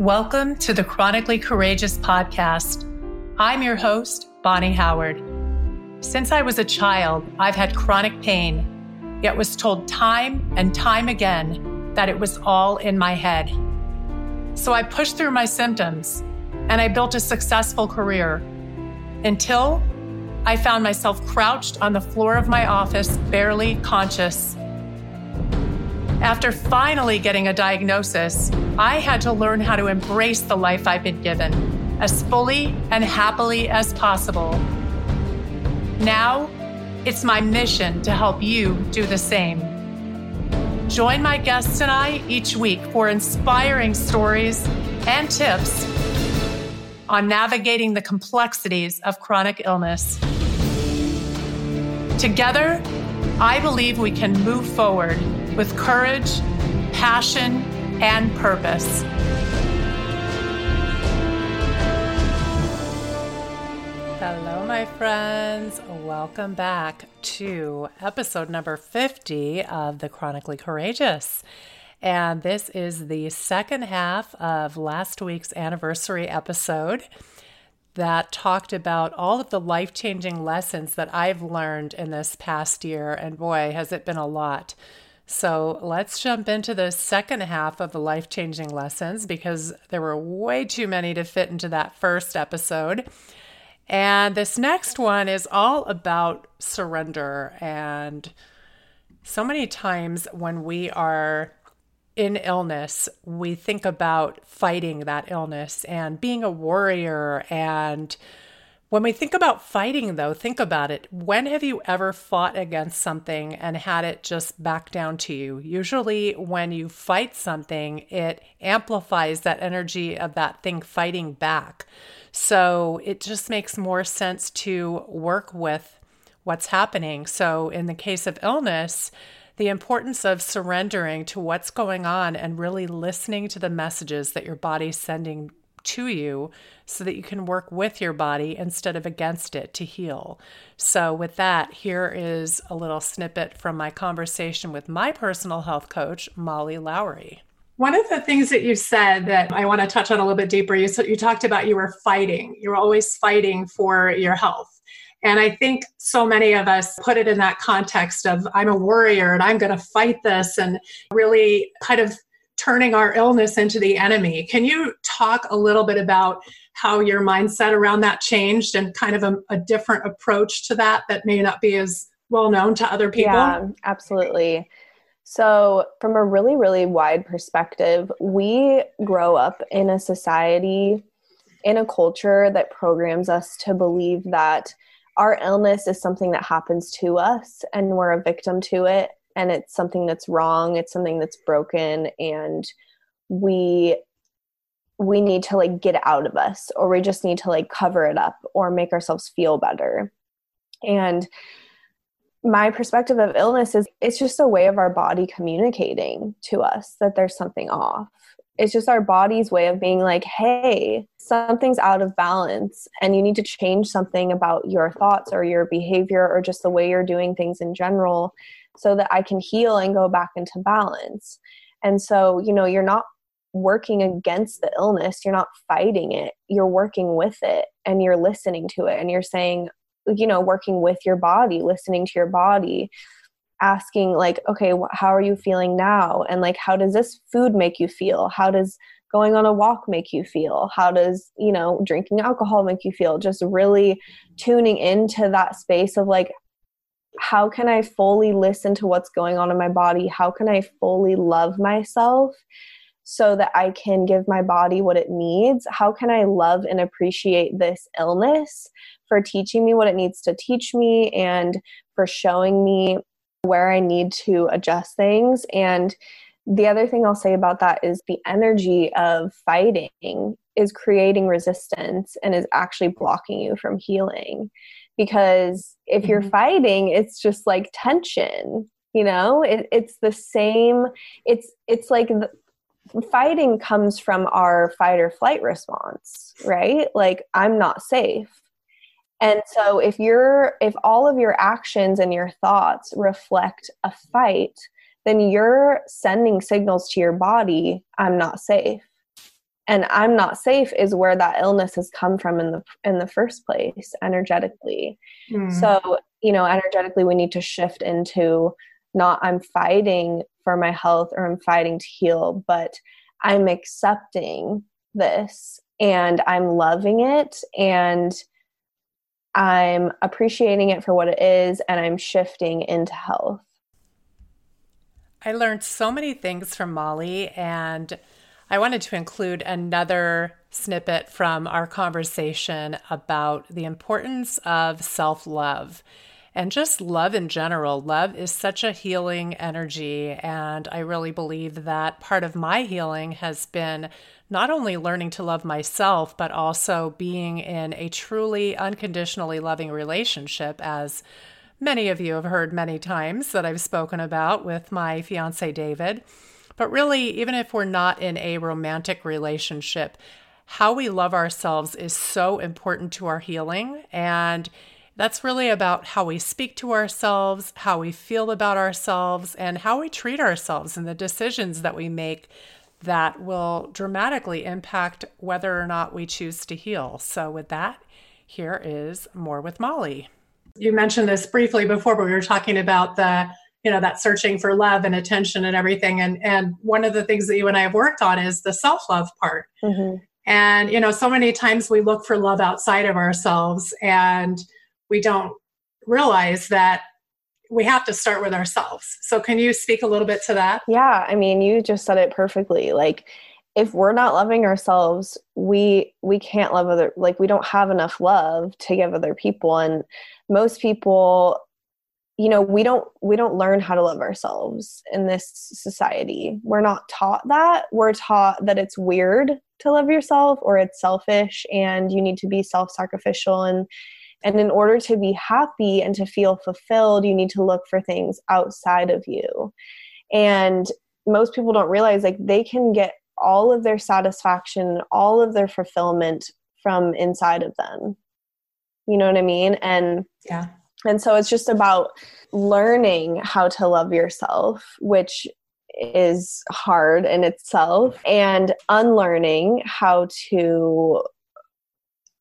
Welcome to the Chronically Courageous podcast. I'm your host, Bonni Howard. Since I was a child, I've had chronic pain, yet was told time and time again that it was all in my head. So I pushed through my symptoms and I built a successful career until I found myself crouched on the floor of my office, barely conscious. After finally getting a diagnosis, I had to learn how to embrace the life I've been given as fully and happily as possible. Now, it's my mission to help you do the same. Join my guests and I each week for inspiring stories and tips on navigating the complexities of chronic illness. Together, I believe we can move forward with courage, passion, and purpose. Hello, my friends. Welcome back to episode number 50 of The Chronically Courageous. And this is the second half of last week's anniversary episode that talked about all of the life changing lessons that I've learned in this past year. And boy, has it been a lot. So let's jump into the second half of the life changing lessons because there were way too many to fit into that first episode. And this next one is all about surrender. And so many times when we are in illness, we think about fighting that illness and being a warrior and when we think about fighting, though, think about it. When have you ever fought against something and had it just back down to you? Usually, when you fight something, it amplifies that energy of that thing fighting back. So it just makes more sense to work with what's happening. So, in the case of illness, the importance of surrendering to what's going on and really listening to the messages that your body's sending to you so that you can work with your body instead of against it to heal. So, with that, here is a little snippet from my conversation with my personal health coach, Molly Lowry. One of the things that you said that I want to touch on a little bit deeper, you, you talked about you were fighting. You were always fighting for your health. And I think so many of us put it in that context of I'm a warrior and I'm going to fight this and really kind of turning our illness into the enemy. Can you talk a little bit about how your mindset around that changed and kind of a, a different approach to that that may not be as well known to other people? Yeah, absolutely. So, from a really, really wide perspective, we grow up in a society, in a culture that programs us to believe that our illness is something that happens to us and we're a victim to it and it's something that's wrong it's something that's broken and we we need to like get out of us or we just need to like cover it up or make ourselves feel better. And my perspective of illness is it's just a way of our body communicating to us that there's something off. It's just our body's way of being like hey something's out of balance and you need to change something about your thoughts or your behavior or just the way you're doing things in general so that I can heal and go back into balance. And so, you know, you're not working against the illness, you're not fighting it, you're working with it and you're listening to it and you're saying, you know, working with your body, listening to your body, asking, like, okay, how are you feeling now? And like, how does this food make you feel? How does going on a walk make you feel? How does, you know, drinking alcohol make you feel? Just really tuning into that space of like, how can I fully listen to what's going on in my body? How can I fully love myself so that I can give my body what it needs? How can I love and appreciate this illness for teaching me what it needs to teach me and for showing me where I need to adjust things? And the other thing I'll say about that is the energy of fighting is creating resistance and is actually blocking you from healing because if you're mm-hmm. fighting it's just like tension you know? It, it's the same it's it's like the, fighting comes from our fight or flight response right? Like i'm not safe. And so if you're if all of your actions and your thoughts reflect a fight then you're sending signals to your body i'm not safe and i'm not safe is where that illness has come from in the in the first place energetically mm. so you know energetically we need to shift into not i'm fighting for my health or i'm fighting to heal but i'm accepting this and i'm loving it and i'm appreciating it for what it is and i'm shifting into health i learned so many things from molly and I wanted to include another snippet from our conversation about the importance of self love and just love in general. Love is such a healing energy. And I really believe that part of my healing has been not only learning to love myself, but also being in a truly unconditionally loving relationship, as many of you have heard many times that I've spoken about with my fiance, David. But really, even if we're not in a romantic relationship, how we love ourselves is so important to our healing. And that's really about how we speak to ourselves, how we feel about ourselves, and how we treat ourselves and the decisions that we make that will dramatically impact whether or not we choose to heal. So, with that, here is more with Molly. You mentioned this briefly before, but we were talking about the you know that searching for love and attention and everything. And and one of the things that you and i have worked on is the self-love part. Mm-hmm. and you know so many times we look for love outside of ourselves and we don't realize that we have to start with ourselves. So can you speak a little bit to that? Yeah i mean you just said it perfectly. Like if we're not loving ourselves we we can't love other like we don't have enough love to give other people. And most people you know we don't we don't learn how to love ourselves in this society. We're not taught that. We're taught that it's weird to love yourself or it's selfish and you need to be self-sacrificial. And and in order to be happy and to feel fulfilled you need to look for things outside of you. And most people don't realize like they can get all of their satisfaction all of their fulfillment from inside of them. You know what i mean? And yeah and so it's just about learning how to love yourself, which is hard in itself, and unlearning how to,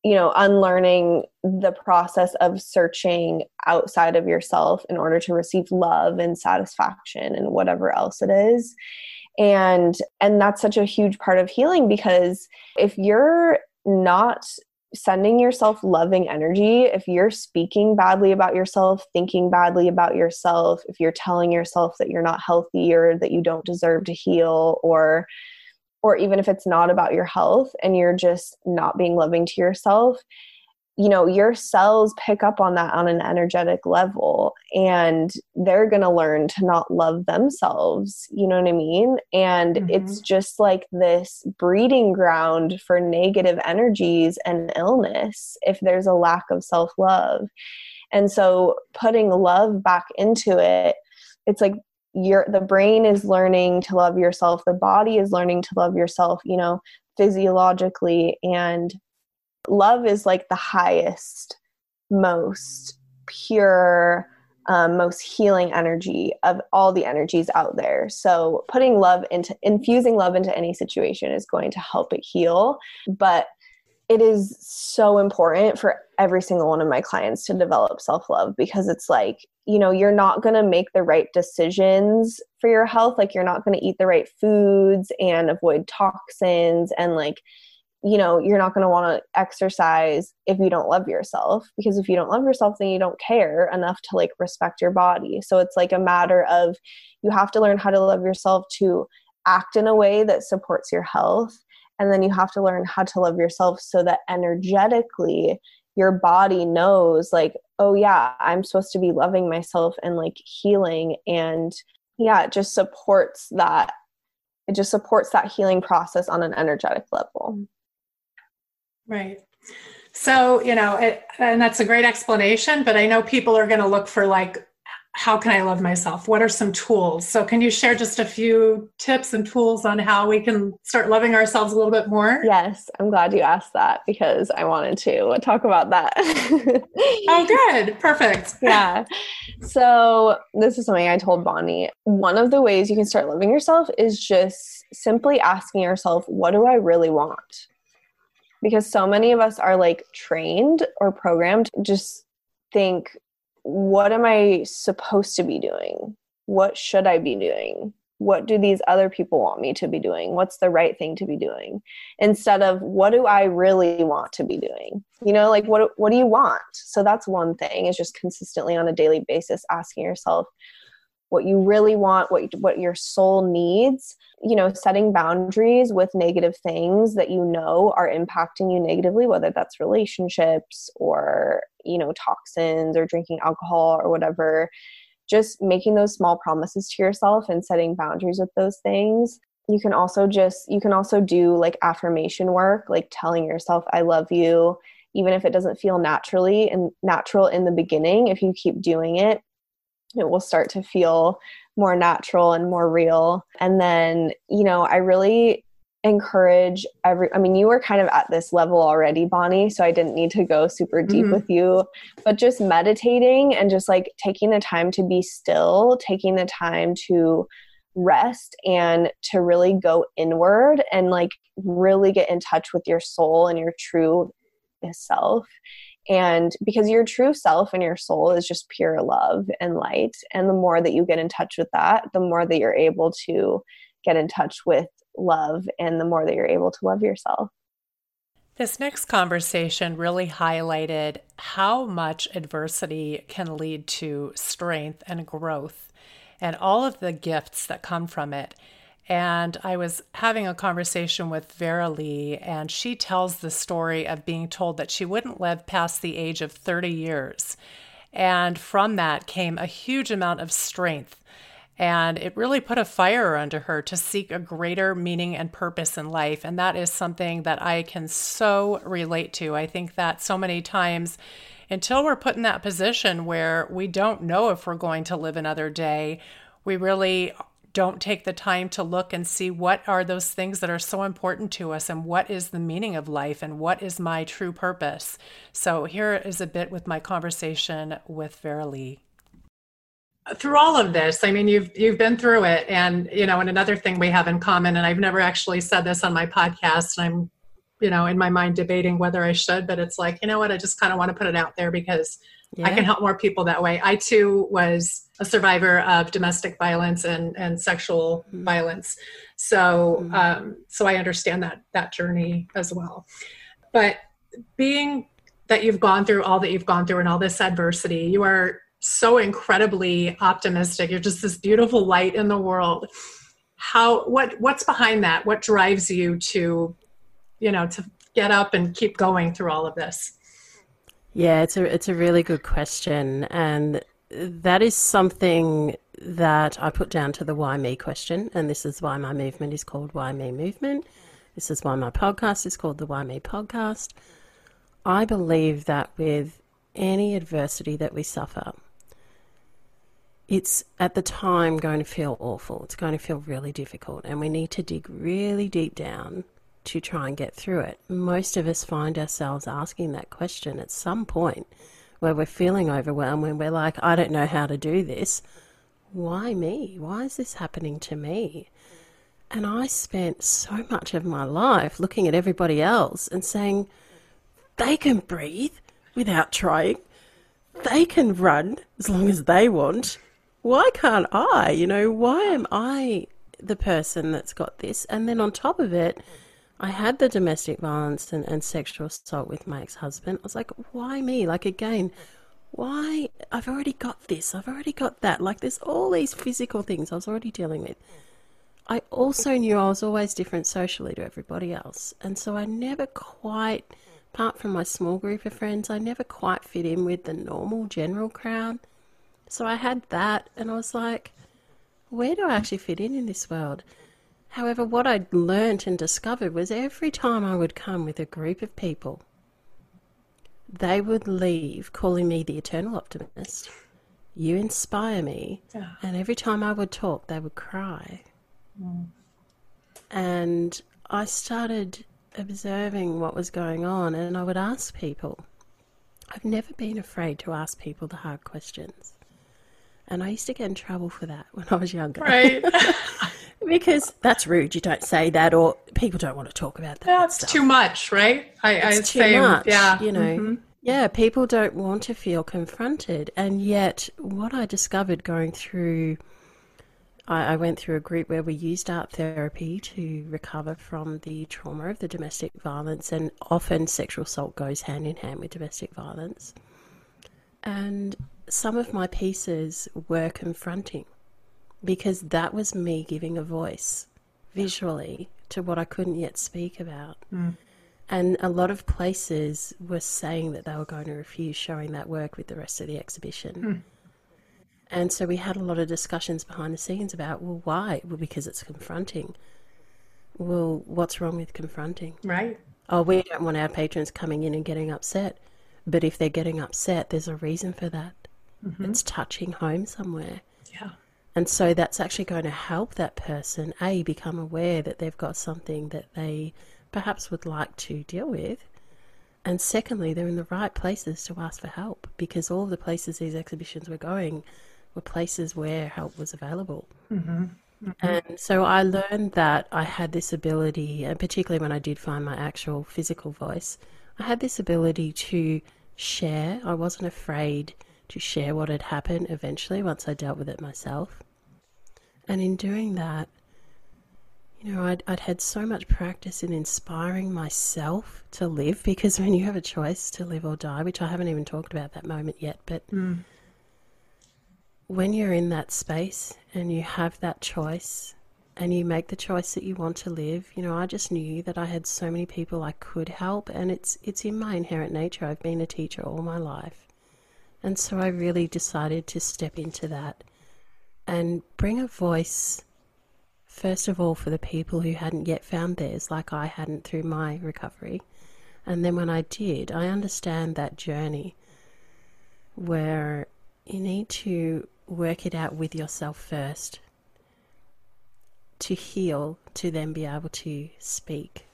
you know, unlearning the process of searching outside of yourself in order to receive love and satisfaction and whatever else it is. And and that's such a huge part of healing because if you're not sending yourself loving energy, if you're speaking badly about yourself, thinking badly about yourself, if you're telling yourself that you're not healthy or that you don't deserve to heal or or even if it's not about your health and you're just not being loving to yourself, you know your cells pick up on that on an energetic level and they're going to learn to not love themselves you know what i mean and mm-hmm. it's just like this breeding ground for negative energies and illness if there's a lack of self-love and so putting love back into it it's like your the brain is learning to love yourself the body is learning to love yourself you know physiologically and love is like the highest, most pure, um, most healing energy of all the energies out there. So putting love into infusing love into any situation is going to help it heal. But it is so important for every single one of my clients to develop self love because it's like, you know, you're not going to make the right decisions for your health. Like, you're not going to eat the right foods and avoid toxins and like, you know you're not going to want to exercise if you don't love yourself because if you don't love yourself then you don't care enough to like respect your body. So it's like a matter of you have to learn how to love yourself to act in a way that supports your health and then you have to learn how to love yourself so that energetically your body knows like oh yeah i'm supposed to be loving myself and like healing. And yeah it just supports that it just supports that healing process on an energetic level Right. So, you know, it, and that's a great explanation, but I know people are going to look for like how can I love myself? What are some tools? So, can you share just a few tips and tools on how we can start loving ourselves a little bit more? Yes, I'm glad you asked that because I wanted to talk about that. oh, good. Perfect. yeah. So, this is something I told Bonni. One of the ways you can start loving yourself is just simply asking yourself, what do I really want? Because so many of us are like trained or programmed just think what am I supposed to be doing? What should I be doing? What do these other people want me to be doing? What's the right thing to be doing? Instead of what do I really want to be doing? You know, like what what do you want? So that's one thing is just consistently on a daily basis asking yourself what you really want, what what your soul needs, you know, setting boundaries with negative things that you know are impacting you negatively, whether that's relationships or you know toxins or drinking alcohol or whatever. Just making those small promises to yourself and setting boundaries with those things. You can also just you can also do like affirmation work like telling yourself i love you even if it doesn't feel naturally and natural in the beginning if you keep doing it it will start to feel more natural and more real. And then you know i really encourage every i mean you were kind of at this level already bonni so i didn't need to go super deep mm-hmm. with you. But just meditating and just like taking the time to be still taking the time to rest and to really go inward and like really get in touch with your soul and your true self and because your true self and your soul is just pure love and light and the more that you get in touch with that the more that you're able to get in touch with love and the more that you're able to love yourself. This next conversation really highlighted how much adversity can lead to strength and growth and all of the gifts that come from it. And I was having a conversation with Vera Lee, and she tells the story of being told that she wouldn't live past the age of 30 years. And from that came a huge amount of strength and it really put a fire under her to seek a greater meaning and purpose in life. And that is something that I can so relate to. I think that so many times, until we're put in that position where we don't know if we're going to live another day, we really don't take the time to look and see what are those things that are so important to us and what is the meaning of life and what is my true purpose. So here is a bit with my conversation with Vera Lee through all of this i mean you've you've been through it and you know and another thing we have in common and i've never actually said this on my podcast and i'm you know in my mind debating whether i should but it's like you know what i just kind of want to put it out there because yeah. i can help more people that way i too was a survivor of domestic violence and and sexual mm-hmm. violence so mm-hmm. um so i understand that that journey as well but being that you've gone through all that you've gone through and all this adversity you are so incredibly optimistic. You're just this beautiful light in the world. How what what's behind that? What drives you to, you know, to get up and keep going through all of this? Yeah, it's a it's a really good question, and that is something that I put down to the why me question, and this is why my movement is called Why Me Movement. This is why my podcast is called the Why Me Podcast. I believe that with any adversity that we suffer, it's at the time going to feel awful. It's going to feel really difficult, and we need to dig really deep down to try and get through it. Most of us find ourselves asking that question at some point where we're feeling overwhelmed, when we're like, I don't know how to do this. Why me? Why is this happening to me? And I spent so much of my life looking at everybody else and saying, they can breathe without trying. They can run as long as they want why can't I? You know, why am I the person that's got this? And then on top of it, I had the domestic violence and, and sexual assault with my ex husband. I was like, why me? Like, again, why? I've already got this. I've already got that. Like, there's all these physical things I was already dealing with. I also knew I was always different socially to everybody else. And so I never quite, apart from my small group of friends, I never quite fit in with the normal general crowd. So I had that, and I was like, where do I actually fit in in this world? However, what I'd learnt and discovered was every time I would come with a group of people, they would leave calling me the eternal optimist. You inspire me. Yeah. And every time I would talk, they would cry. Mm. And I started observing what was going on, and I would ask people. I've never been afraid to ask people the hard questions. And I used to get in trouble for that when I was younger. Right. because that's rude. You don't say that, or people don't want to talk about that. That's too much, right? I, I It's too say, much. yeah. You know, Mhm. yeah, people don't want to feel confronted. And yet, what I discovered going through, I, I went through a group where we used art therapy to recover from the trauma of the domestic violence, and often sexual assault goes hand in hand with domestic violence. And some of my pieces were confronting because that was me giving a voice visually to what I couldn't yet speak about. Mm. And a lot of places were saying that they were going to refuse showing that work with the rest of the exhibition. Hmm. And so we had a lot of discussions behind the scenes about, well, why? Well, because it's confronting. Well, what's wrong with confronting? Right. Oh, we don't want our patrons coming in and getting upset. But if they're getting upset, there's a reason for that. Mm-hmm. It's touching home somewhere. Yeah. And so that's actually going to help that person, A, become aware that they've got something that they perhaps would like to deal with. And secondly, they're in the right places to ask for help because all of the places these exhibitions were going were places where help was available. Mm-hmm. Mm-hmm. And so I learned that I had this ability, and particularly when I did find my actual physical voice, I had this ability to share. I wasn't afraid to share what had happened eventually once I dealt with it myself. And in doing that, you know, I'd, I'd had so much practice in inspiring myself to live because when you have a choice to live or die, which I haven't even talked about that moment yet, but hmm. when you're in that space and you have that choice and you make the choice that you want to live, you know, I just knew that I had so many people I could help and it's it's in my inherent nature. I've been a teacher all my life. And so I really decided to step into that and bring a voice first of all for the people who hadn't yet found theirs like I hadn't through my recovery. And then when I did, I understand that journey where you need to work it out with yourself first to heal, to then be able to speak.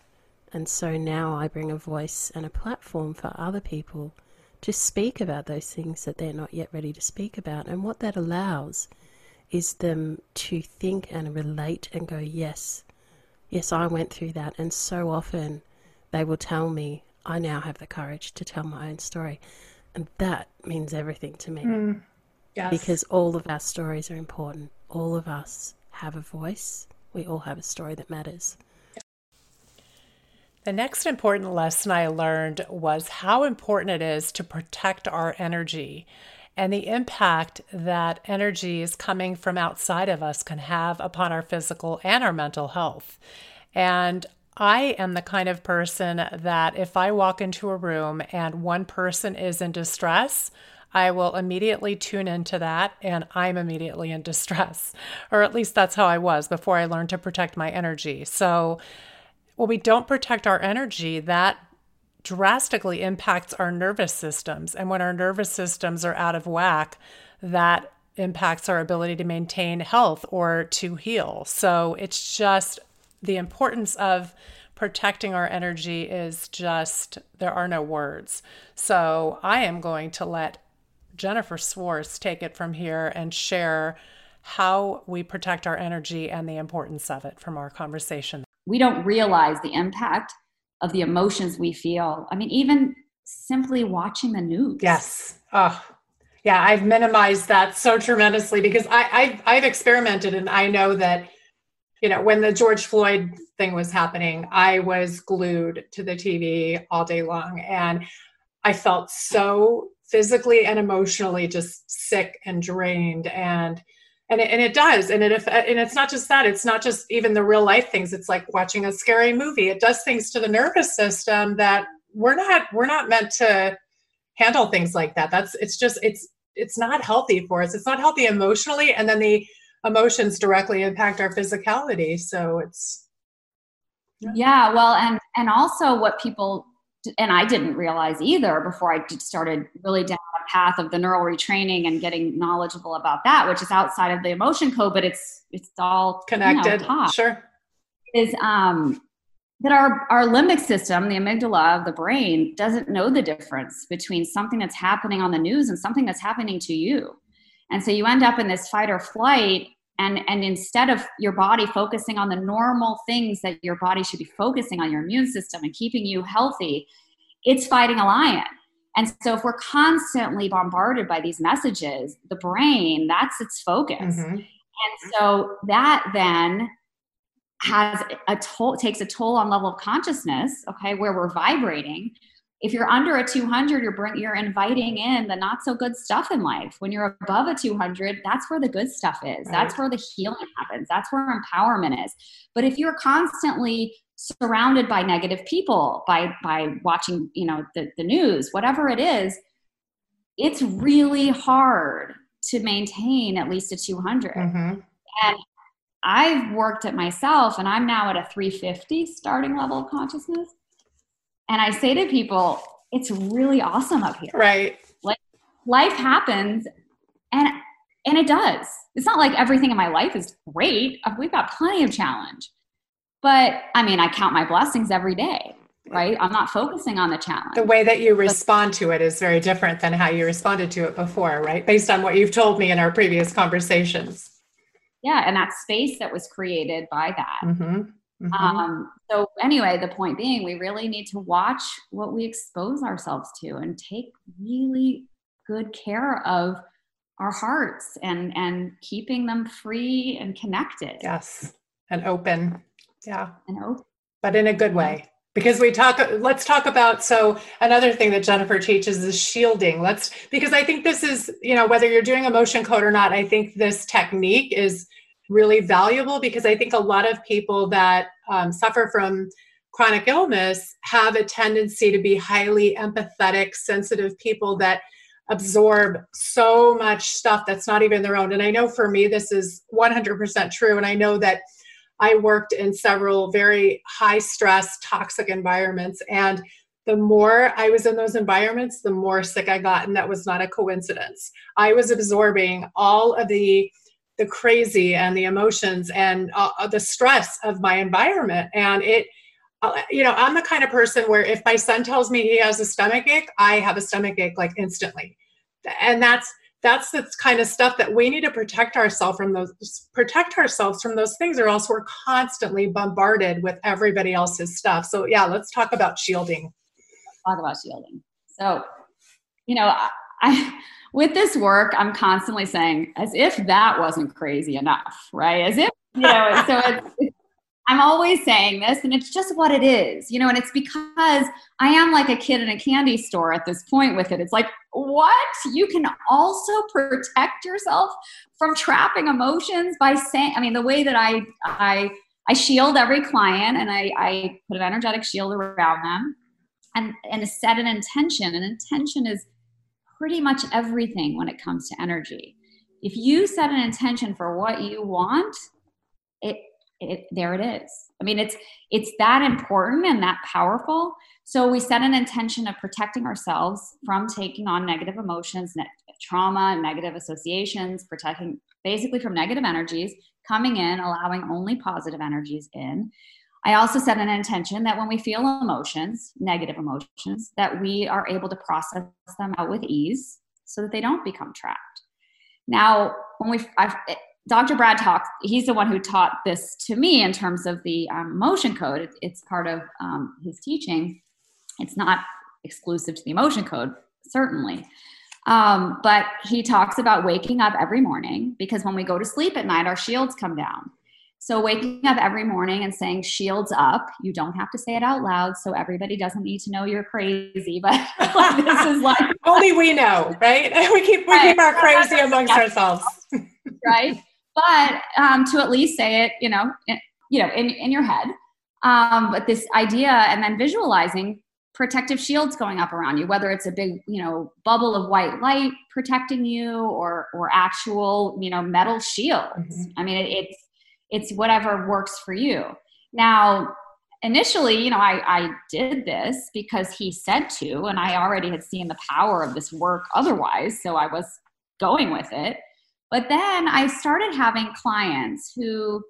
And so now I bring a voice and a platform for other people to speak about those things that they're not yet ready to speak about. And what that allows is them to think and relate and go, yes, yes, I went through that. And so often they will tell me, I now have the courage to tell my own story. And that means everything to me mm. Yes. because all of our stories are important. All of us have a voice. We all have a story that matters. The next important lesson I learned was how important it is to protect our energy and the impact that energies coming from outside of us can have upon our physical and our mental health. And I am the kind of person that if I walk into a room and one person is in distress, I will immediately tune into that and I'm immediately in distress. Or at least that's how I was before I learned to protect my energy. So, when we don't protect our energy, that drastically impacts our nervous systems. And when our nervous systems are out of whack, that impacts our ability to maintain health or to heal. So it's just the importance of protecting our energy is just, there are no words. So I am going to let Jennifer Swartz take it from here and share how we protect our energy and the importance of it from our conversation. We don't realize the impact of the emotions we feel. I mean, even simply watching the news. Yes. Oh, yeah. I've minimized that so tremendously because I, I've I've experimented and I know that, you know, when the George Floyd thing was happening, I was glued to the TV all day long, and I felt so physically and emotionally just sick and drained and. And it, and it does. And it and it's not just that. It's not just even the real life things. It's like watching a scary movie. It does things to the nervous system that we're not we're not meant to handle things like that. That's it's just it's it's not healthy for us. It's not healthy emotionally. And then the emotions directly impact our physicality. So it's Yeah, well, and and also what people and I didn't realize either before I started really down the path of the neural retraining and getting knowledgeable about that, which is outside of the emotion code, but it's it's all connected. You know, sure. Is um that our our limbic system, the amygdala of the brain, doesn't know the difference between something that's happening on the news and something that's happening to you. And so you end up in this fight or flight and and instead of your body focusing on the normal things that your body should be focusing on your immune system and keeping you healthy it's fighting a lion and so if we're constantly bombarded by these messages the brain that's its focus mm-hmm. and so that then has a toll takes a toll on level of consciousness okay where we're vibrating if you're under a 200 you're bring, you're inviting in the not so good stuff in life. When you're above a 200 that's where the good stuff is. Right. that's where the healing happens. That's where empowerment is. But if you're constantly surrounded by negative people by by watching you know the, the news whatever it is it's really hard to maintain at least a 200 mm-hmm. and i've worked it myself and i'm now at a 350 starting level of consciousness and I say to people, it's really awesome up here. Right. Like life happens and and it does. It's not like everything in my life is great. We've got plenty of challenge. But I mean, I count my blessings every day, right? I'm not focusing on the challenge. The way that you respond to it is very different than how you responded to it before, right? Based on what you've told me in our previous conversations. Yeah, and that space that was created by that. Mm-hmm. Mm-hmm. Um, so, anyway, the point being, we really need to watch what we expose ourselves to and take really good care of our hearts and and keeping them free and connected. Yes, and open. Yeah, and open, but in a good way. Because we talk, let's talk about. So another thing that Jennifer teaches is shielding. Let's because I think this is you know whether you're doing emotion code or not. I think this technique is really valuable because I think a lot of people that um, suffer from chronic illness have a tendency to be highly empathetic, sensitive people that absorb so much stuff that's not even their own. And I know for me, this is 100% true. And I know that I worked in several very high stress, toxic environments. And the more I was in those environments, the more sick I got. And that was not a coincidence. I was absorbing all of the the crazy and the emotions and uh, uh, the stress of my environment. And it uh, you know i'm the kind of person where if my son tells me he has a stomach ache i have a stomach ache like instantly. And that's that's the kind of stuff that we need to protect ourselves from those protect ourselves from those things or else we're constantly bombarded with everybody else's stuff. So yeah let's talk about shielding. Talk about shielding. So you know I, with this work, I'm constantly saying, as if that wasn't crazy enough, right? As if, you know, so it's, I'm always saying this, and it's just what it is, you know, and it's because I am like a kid in a candy store at this point with it. It's like, what? You can also protect yourself from trapping emotions by saying, I mean, the way that I, I, I shield every client and I, I put an energetic shield around them and, and set an intention. An intention is pretty much everything when it comes to energy. If you set an intention for what you want, it, it there it is. I mean, it's it's that important and that powerful. So we set an intention of protecting ourselves from taking on negative emotions, trauma, negative associations, protecting basically from negative energies coming in, allowing only positive energies in. I also set an intention that when we feel emotions, negative emotions, that we are able to process them out with ease so that they don't become trapped. Now, when we, I've, Dr. Brad talks, he's the one who taught this to me in terms of the um, emotion code. It, it's part of um, his teaching. It's not exclusive to the emotion code, certainly. Um, but he talks about waking up every morning because when we go to sleep at night, our shields come down. So waking up every morning and saying shields up, you don't have to say it out loud, so everybody doesn't need to know you're crazy. But like, this is like only we know, right? We keep we right. keep our crazy amongst ourselves, right? But um, to at least say it, you know, in, you know, in in your head. Um, but this idea, and then visualizing protective shields going up around you, whether it's a big, you know, bubble of white light protecting you, or or actual, you know, metal shields. Mm-hmm. I mean, it, it's it's whatever works for you. Now, initially, you know, I, I did this because he said to, and I already had seen the power of this work otherwise. So I was going with it. But then I started having clients who,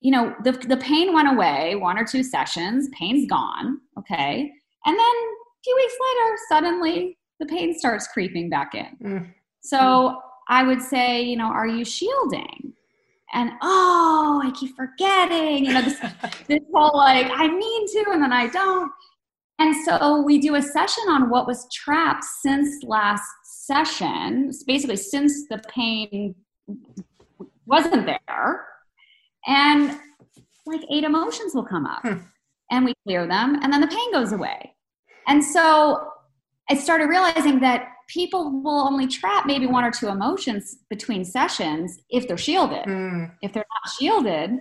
you know, the, the pain went away, one or two sessions, pain's gone. Okay. And then a few weeks later, suddenly the pain starts creeping back in. Mm. So I would say, you know, are you shielding? And oh, I keep forgetting, you know, this, this whole like, I mean to, and then I don't. And so we do a session on what was trapped since last session, basically since the pain wasn't there. And like eight emotions will come up hmm. and we clear them and then the pain goes away. And so I started realizing that people will only trap maybe one or two emotions between sessions if they're shielded. Mm. If they're not shielded,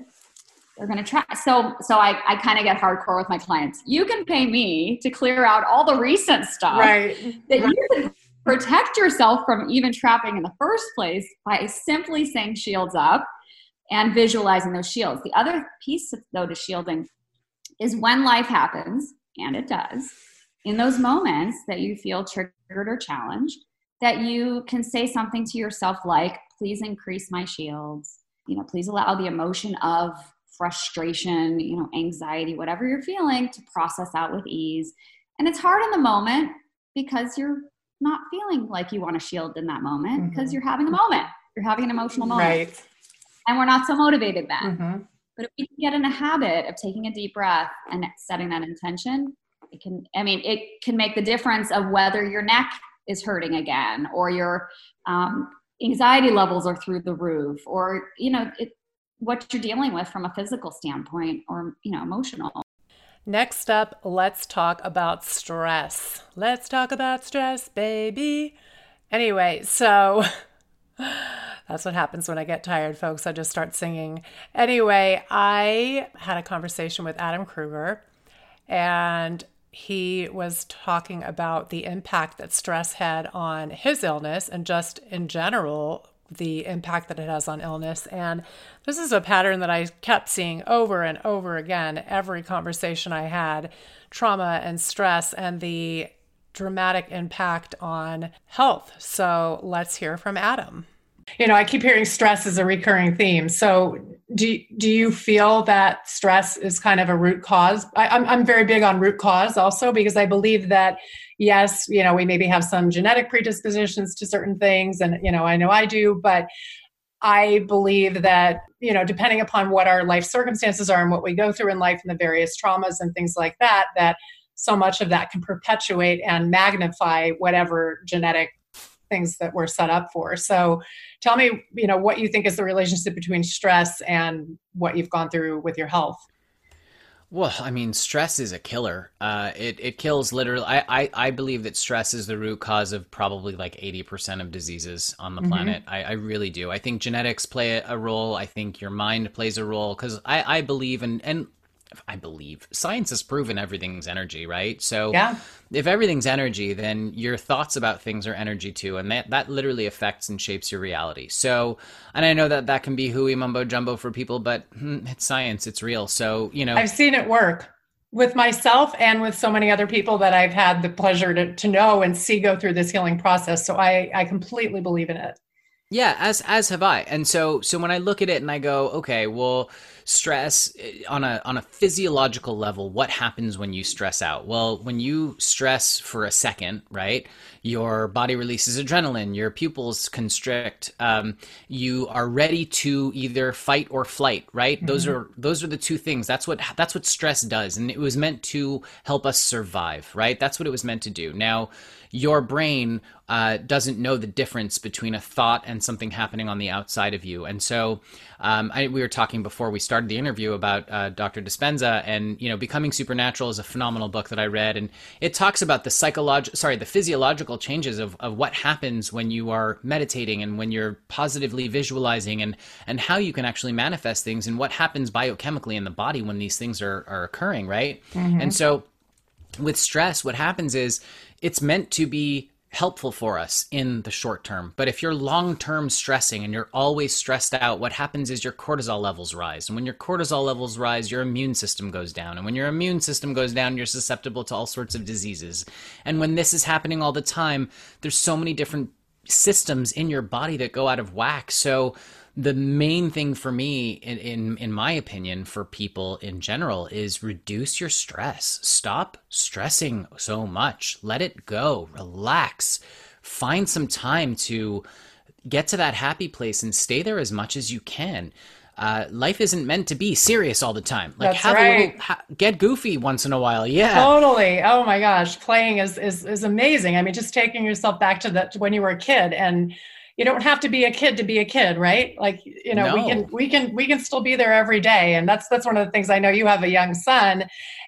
they're going to trap. So, so I, I kind of get hardcore with my clients. You can pay me to clear out all the recent stuff right. that right. you can protect yourself from even trapping in the first place by simply saying shields up and visualizing those shields. The other piece, though, to shielding is when life happens, and it does, in those moments that you feel triggered or challenged, that you can say something to yourself like, please increase my shields. You know, please allow the emotion of frustration, you know, anxiety, whatever you're feeling to process out with ease. And it's hard in the moment because you're not feeling like you want a shield in that moment because mm-hmm. you're having a moment. You're having an emotional moment. Right. And we're not so motivated then. Mm-hmm. But if we get in a habit of taking a deep breath and setting that intention, it can i mean it can make the difference of whether your neck is hurting again or your um, anxiety levels are through the roof or you know it, what you're dealing with from a physical standpoint or you know emotional next up let's talk about stress let's talk about stress baby anyway so That's what happens when I get tired, folks. I just start singing. Anyway, I had a conversation with Adam Kruger, and he was talking about the impact that stress had on his illness and just in general the impact that it has on illness. And this is a pattern that I kept seeing over and over again every conversation I had trauma and stress and the dramatic impact on health. So let's hear from Adam you know i keep hearing stress is a recurring theme. So do, do you feel that stress is kind of a root cause? I, I'm, I'm very big on root cause also because i believe that yes you know we maybe have some genetic predispositions to certain things and you know i know i do but i believe that you know depending upon what our life circumstances are and what we go through in life and the various traumas and things like that that so much of that can perpetuate and magnify whatever genetic things that we're set up for. So tell me, you know, what you think is the relationship between stress and what you've gone through with your health. Well, I mean, stress is a killer. Uh, it it kills literally. I, I, I believe that stress is the root cause of probably like eighty percent of diseases on the mm-hmm. planet. I, I really do. I think genetics play a role. I think your mind plays a role because I, I believe and and I believe science has proven everything's energy, right? So yeah. if everything's energy, then your thoughts about things are energy too, and that that literally affects and shapes your reality. So, and I know that that can be hooey mumbo jumbo for people, but hmm, it's science, it's real. So you know, I've seen it work with myself and with so many other people that I've had the pleasure to to know and see go through this healing process. So I I completely believe in it. Yeah, as as have I. And so so when I look at it and I go, okay, well stress eh, on a on a physiological level what happens when you stress out well when you stress for a second right your body releases adrenaline your pupils constrict um, you are ready to either fight or flight right mm-hmm. those are those are the two things that's what that's what stress does and it was meant to help us survive right that's what it was meant to do now your brain uh, doesn't know the difference between a thought and something happening on the outside of you. And so um, I, we were talking before we started the interview about uh, Dr. Dispenza, and you know, Becoming Supernatural is a phenomenal book that I read, and it talks about the psychological, sorry, the physiological changes of, of what happens when you are meditating and when you're positively visualizing, and and how you can actually manifest things, and what happens biochemically in the body when these things are are occurring, right? Mm-hmm. And so with stress, what happens is it's meant to be helpful for us in the short term. But if you're long term stressing and you're always stressed out, what happens is your cortisol levels rise. And when your cortisol levels rise, your immune system goes down. And when your immune system goes down, you're susceptible to all sorts of diseases. And when this is happening all the time, there's so many different systems in your body that go out of whack. So, the main thing for me in, in in my opinion for people in general is reduce your stress stop stressing so much let it go relax find some time to get to that happy place and stay there as much as you can uh, life isn't meant to be serious all the time. Like That's have right. a little, ha- get goofy once in a while. Yeah. Totally. Oh my gosh, playing is is is amazing. I mean, just taking yourself back to that when you were a kid and you don't have to be a kid to be a kid, right? Like, you know, we can we can we can still be there every day. And that's that's one of the things I know you have a young son.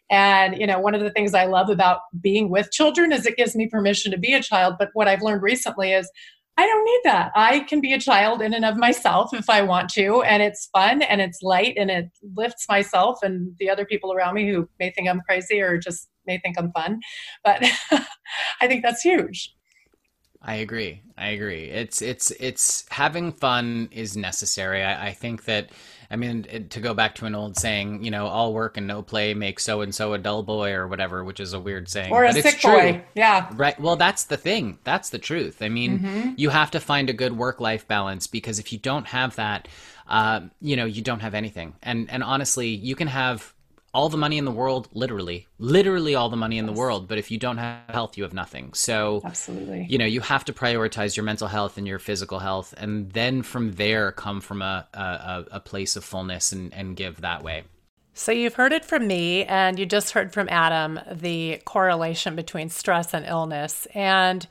And you know, one of the things I love about being with children is it gives me permission to be a child. But what I've learned recently is I don't need that. I can be a child in and of myself if I want to. And it's fun and it's light and it lifts myself and the other people around me who may think I'm crazy or just may think I'm fun. But I think that's huge. I agree. I agree. It's it's it's having fun is necessary. I, I think that I mean it, to go back to an old saying, you know, all work and no play makes so and so a dull boy or whatever, which is a weird saying, Or a but it's sick true. boy. Yeah. Right. Well, that's the thing. That's the truth. I mean, Mm-hmm. you have to find a good work-life balance because if you don't have that, uh, you know, you don't have anything. And and honestly, you can have all the money in the world, literally, literally all the money in the world, but if you don't have health, you have nothing. So Absolutely. you know you have to prioritize your mental health and your physical health and then from there come from a a, a place of fullness and, and give that way So you've heard it from me, and you just heard from Adam the correlation between stress and illness. And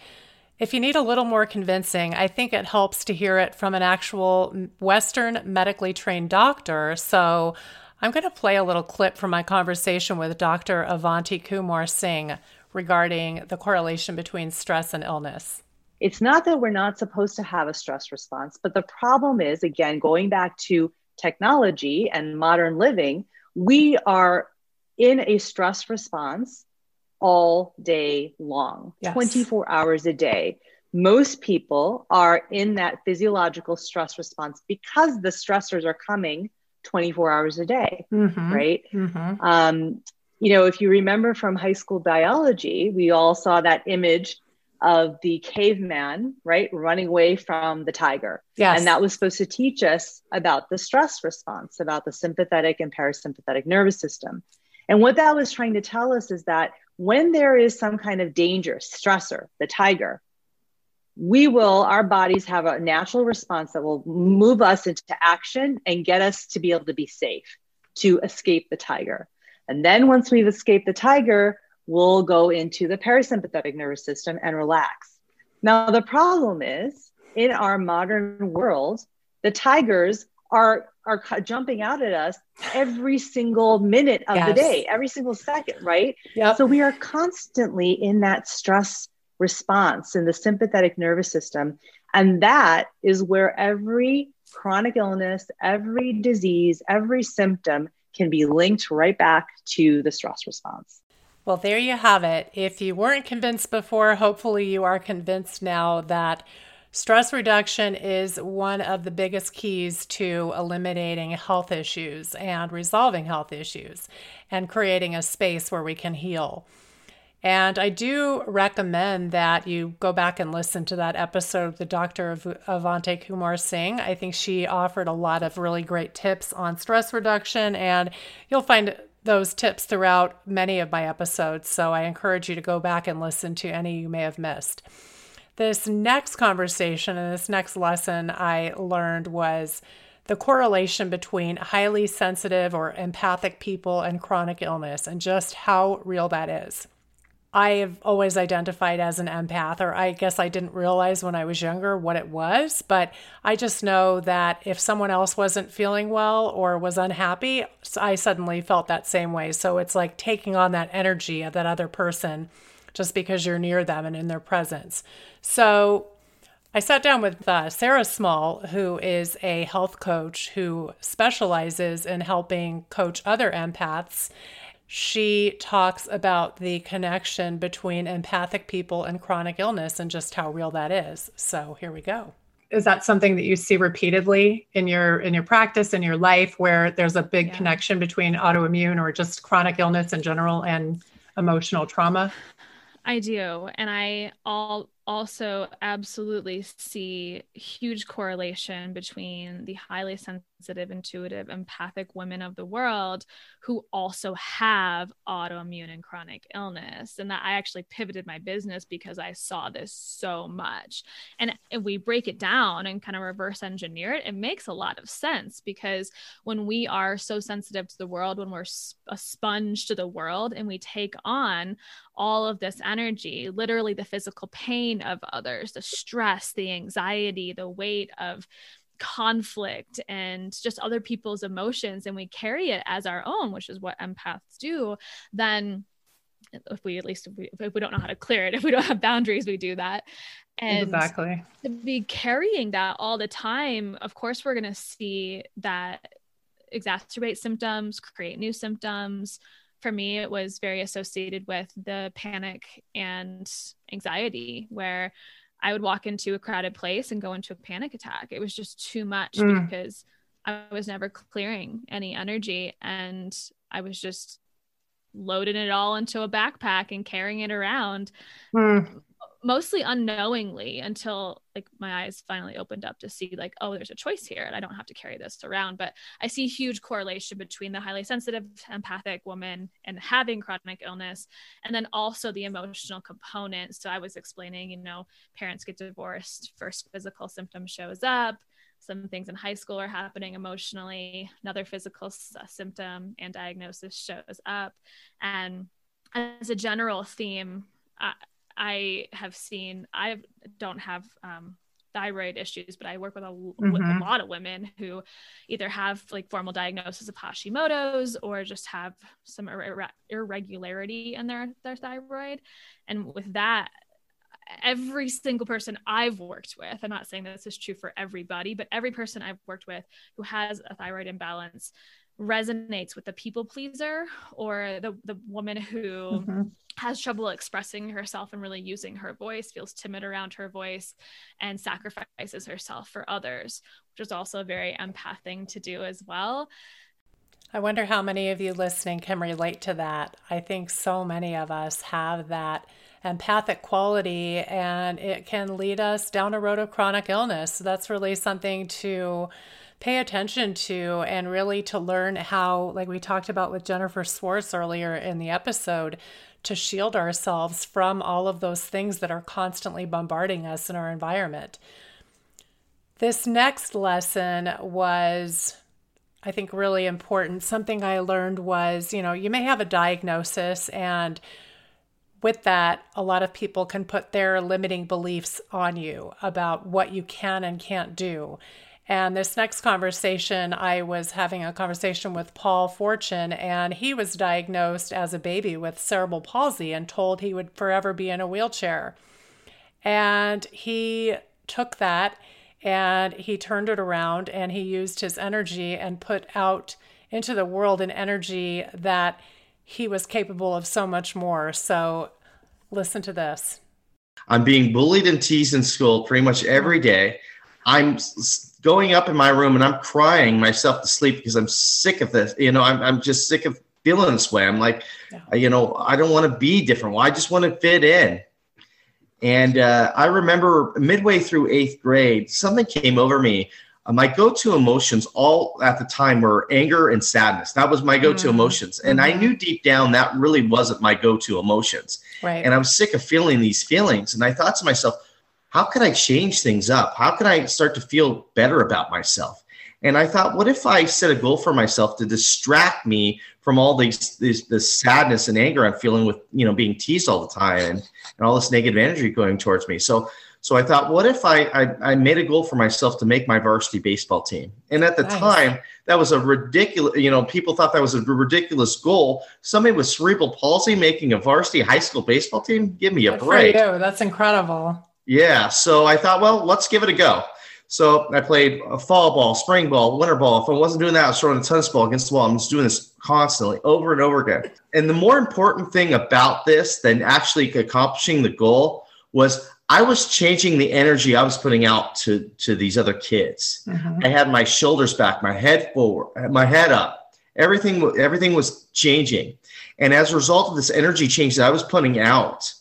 if you need a little more convincing, I think it helps to hear it from an actual Western medically trained doctor. So I'm going to play a little clip from my conversation with Dr. Avanti Kumar Singh regarding the correlation between stress and illness. It's not that we're not supposed to have a stress response, but the problem is, again, going back to technology and modern living, we are in a stress response all day long, Yes. 24 hours a day. Most people are in that physiological stress response because the stressors are coming 24 hours a day, Mm-hmm. right? Mm-hmm. Um, you know, if you remember from high school biology, we all saw that image of the caveman, right, running away from the tiger. Yes. And that was supposed to teach us about the stress response, about the sympathetic and parasympathetic nervous system. And what that was trying to tell us is that when there is some kind of danger, stressor, the tiger, we will, our bodies have a natural response that will move us into action and get us to be able to be safe, to escape the tiger. And then once we've escaped the tiger, we'll go into the parasympathetic nervous system and relax. Now, the problem is in our modern world, the tigers are, are jumping out at us every single minute of the day, every single second, right? Yep. So we are constantly in that stress response in the sympathetic nervous system. And that is where every chronic illness, every disease, every symptom can be linked right back to the stress response. Well, there you have it. If you weren't convinced before, hopefully you are convinced now that stress reduction is one of the biggest keys to eliminating health issues and resolving health issues and creating a space where we can heal. And I do recommend that you go back and listen to that episode with the Dr. Av- Avanti Kumar Singh. I think she offered a lot of really great tips on stress reduction, and you'll find those tips throughout many of my episodes. So I encourage you to go back and listen to any you may have missed. This next conversation and this next lesson I learned was the correlation between highly sensitive or empathic people and chronic illness and just how real that is. I've always identified as an empath, or I guess I didn't realize when I was younger what it was, but I just know that if someone else wasn't feeling well or was unhappy, I suddenly felt that same way. So it's like taking on that energy of that other person just because you're near them and in their presence. So I sat down with uh, Sarah Small, who is a health coach who specializes in helping coach other empaths. She talks about the connection between empathic people and chronic illness and just how real that is. So here we go. Is that something that you see repeatedly in your in your practice in your life where there's a big Yeah. connection between autoimmune or just chronic illness in general and emotional trauma? I do. And I all also absolutely see huge correlation between the highly sensitive, intuitive, empathic women of the world who also have autoimmune and chronic illness. And that I actually pivoted my business because I saw this so much. And if we break it down and kind of reverse engineer it, it makes a lot of sense because when we are so sensitive to the world, when we're a sponge to the world and we take on all of this energy, literally the physical pain of others, the stress, the anxiety, the weight of conflict and just other people's emotions, and we carry it as our own, which is what empaths do, then if we at least if we, if we don't know how to clear it, if we don't have boundaries, we do that. And exactly. to be carrying that all the time, of course, we're going to see that exacerbate symptoms, create new symptoms. For me, it was very associated with the panic and anxiety, where I would walk into a crowded place and go into a panic attack. It was just too much Mm. because I was never clearing any energy and I was just loading it all into a backpack and carrying it around Hmm. Mostly unknowingly until like my eyes finally opened up to see like oh there's a choice here and i don't have to carry this around. But i see huge correlation between the highly sensitive empathic woman and having chronic illness and then also the emotional component so i was explaining you know parents get divorced first physical symptom shows up some things in high school are happening emotionally another physical s- uh, symptom and diagnosis shows up. And as a general theme I, have seen I don't have um, thyroid issues, but I work with a, with a Mhm. lot of women who either have like formal diagnosis of Hashimoto's or just have some irre- irregularity in their their thyroid, and with that. Every single person I've worked with, I'm not saying this is true for everybody, but every person I've worked with who has a thyroid imbalance resonates with the people pleaser or the, the woman who Mhm. has trouble expressing herself and really using her voice, feels timid around her voice, and sacrifices herself for others, which is also a very empath thing to do as well. I wonder how many of you listening can relate to that. I think so many of us have that empathic quality, and it can lead us down a road of chronic illness. So that's really something to pay attention to and really to learn how, like we talked about with Jennifer Swartz earlier in the episode, to shield ourselves from all of those things that are constantly bombarding us in our environment. This next lesson was I think really important. Something I learned was, you know, you may have a diagnosis and with that, a lot of people can put their limiting beliefs on you about what you can and can't do. And this next conversation, I was having a conversation with Paul Fortune, and he was diagnosed as a baby with cerebral palsy and told he would forever be in a wheelchair. And he took that and he turned it around and he used his energy and put out into the world an energy that he was capable of so much more. So listen to this. I'm being bullied and teased in school pretty much every day. I'm going up in my room and I'm crying myself to sleep because I'm sick of this. You know, I'm, I'm just sick of feeling this way. I'm like, Yeah. you know, I don't want to be different. Well, I just want to fit in. And uh, I remember midway through eighth grade, something came over me. Uh, my go-to emotions all at the time were anger and sadness. That was my go-to Mhm. emotions, and I Mhm. knew deep down that really wasn't my go-to emotions Right. and I was sick of feeling these feelings. And I thought to myself, how can I change things up? How can I start to feel better about myself? And I thought, what if I set a goal for myself to distract me from all these, these this sadness and anger I'm feeling with you know being teased all the time and, and all this negative energy going towards me. So so I thought, what if I, I I made a goal for myself to make my varsity baseball team? And at the Nice. time, that was a ridiculous. You know, people thought that was a ridiculous goal. Somebody with cerebral palsy making a varsity high school baseball team? Give me a Good for break. you. That's incredible. Yeah. So I thought, well, let's give it a go. So I played a fall ball, spring ball, winter ball. If I wasn't doing that, I was throwing a tennis ball against the wall. I'm just doing this constantly over and over again. And the more important thing about this than actually accomplishing the goal was I was changing the energy I was putting out to, to these other kids. Mhm. I had my shoulders back, my head forward, my head up. Everything, everything was changing. And as a result of this energy change that I was putting out,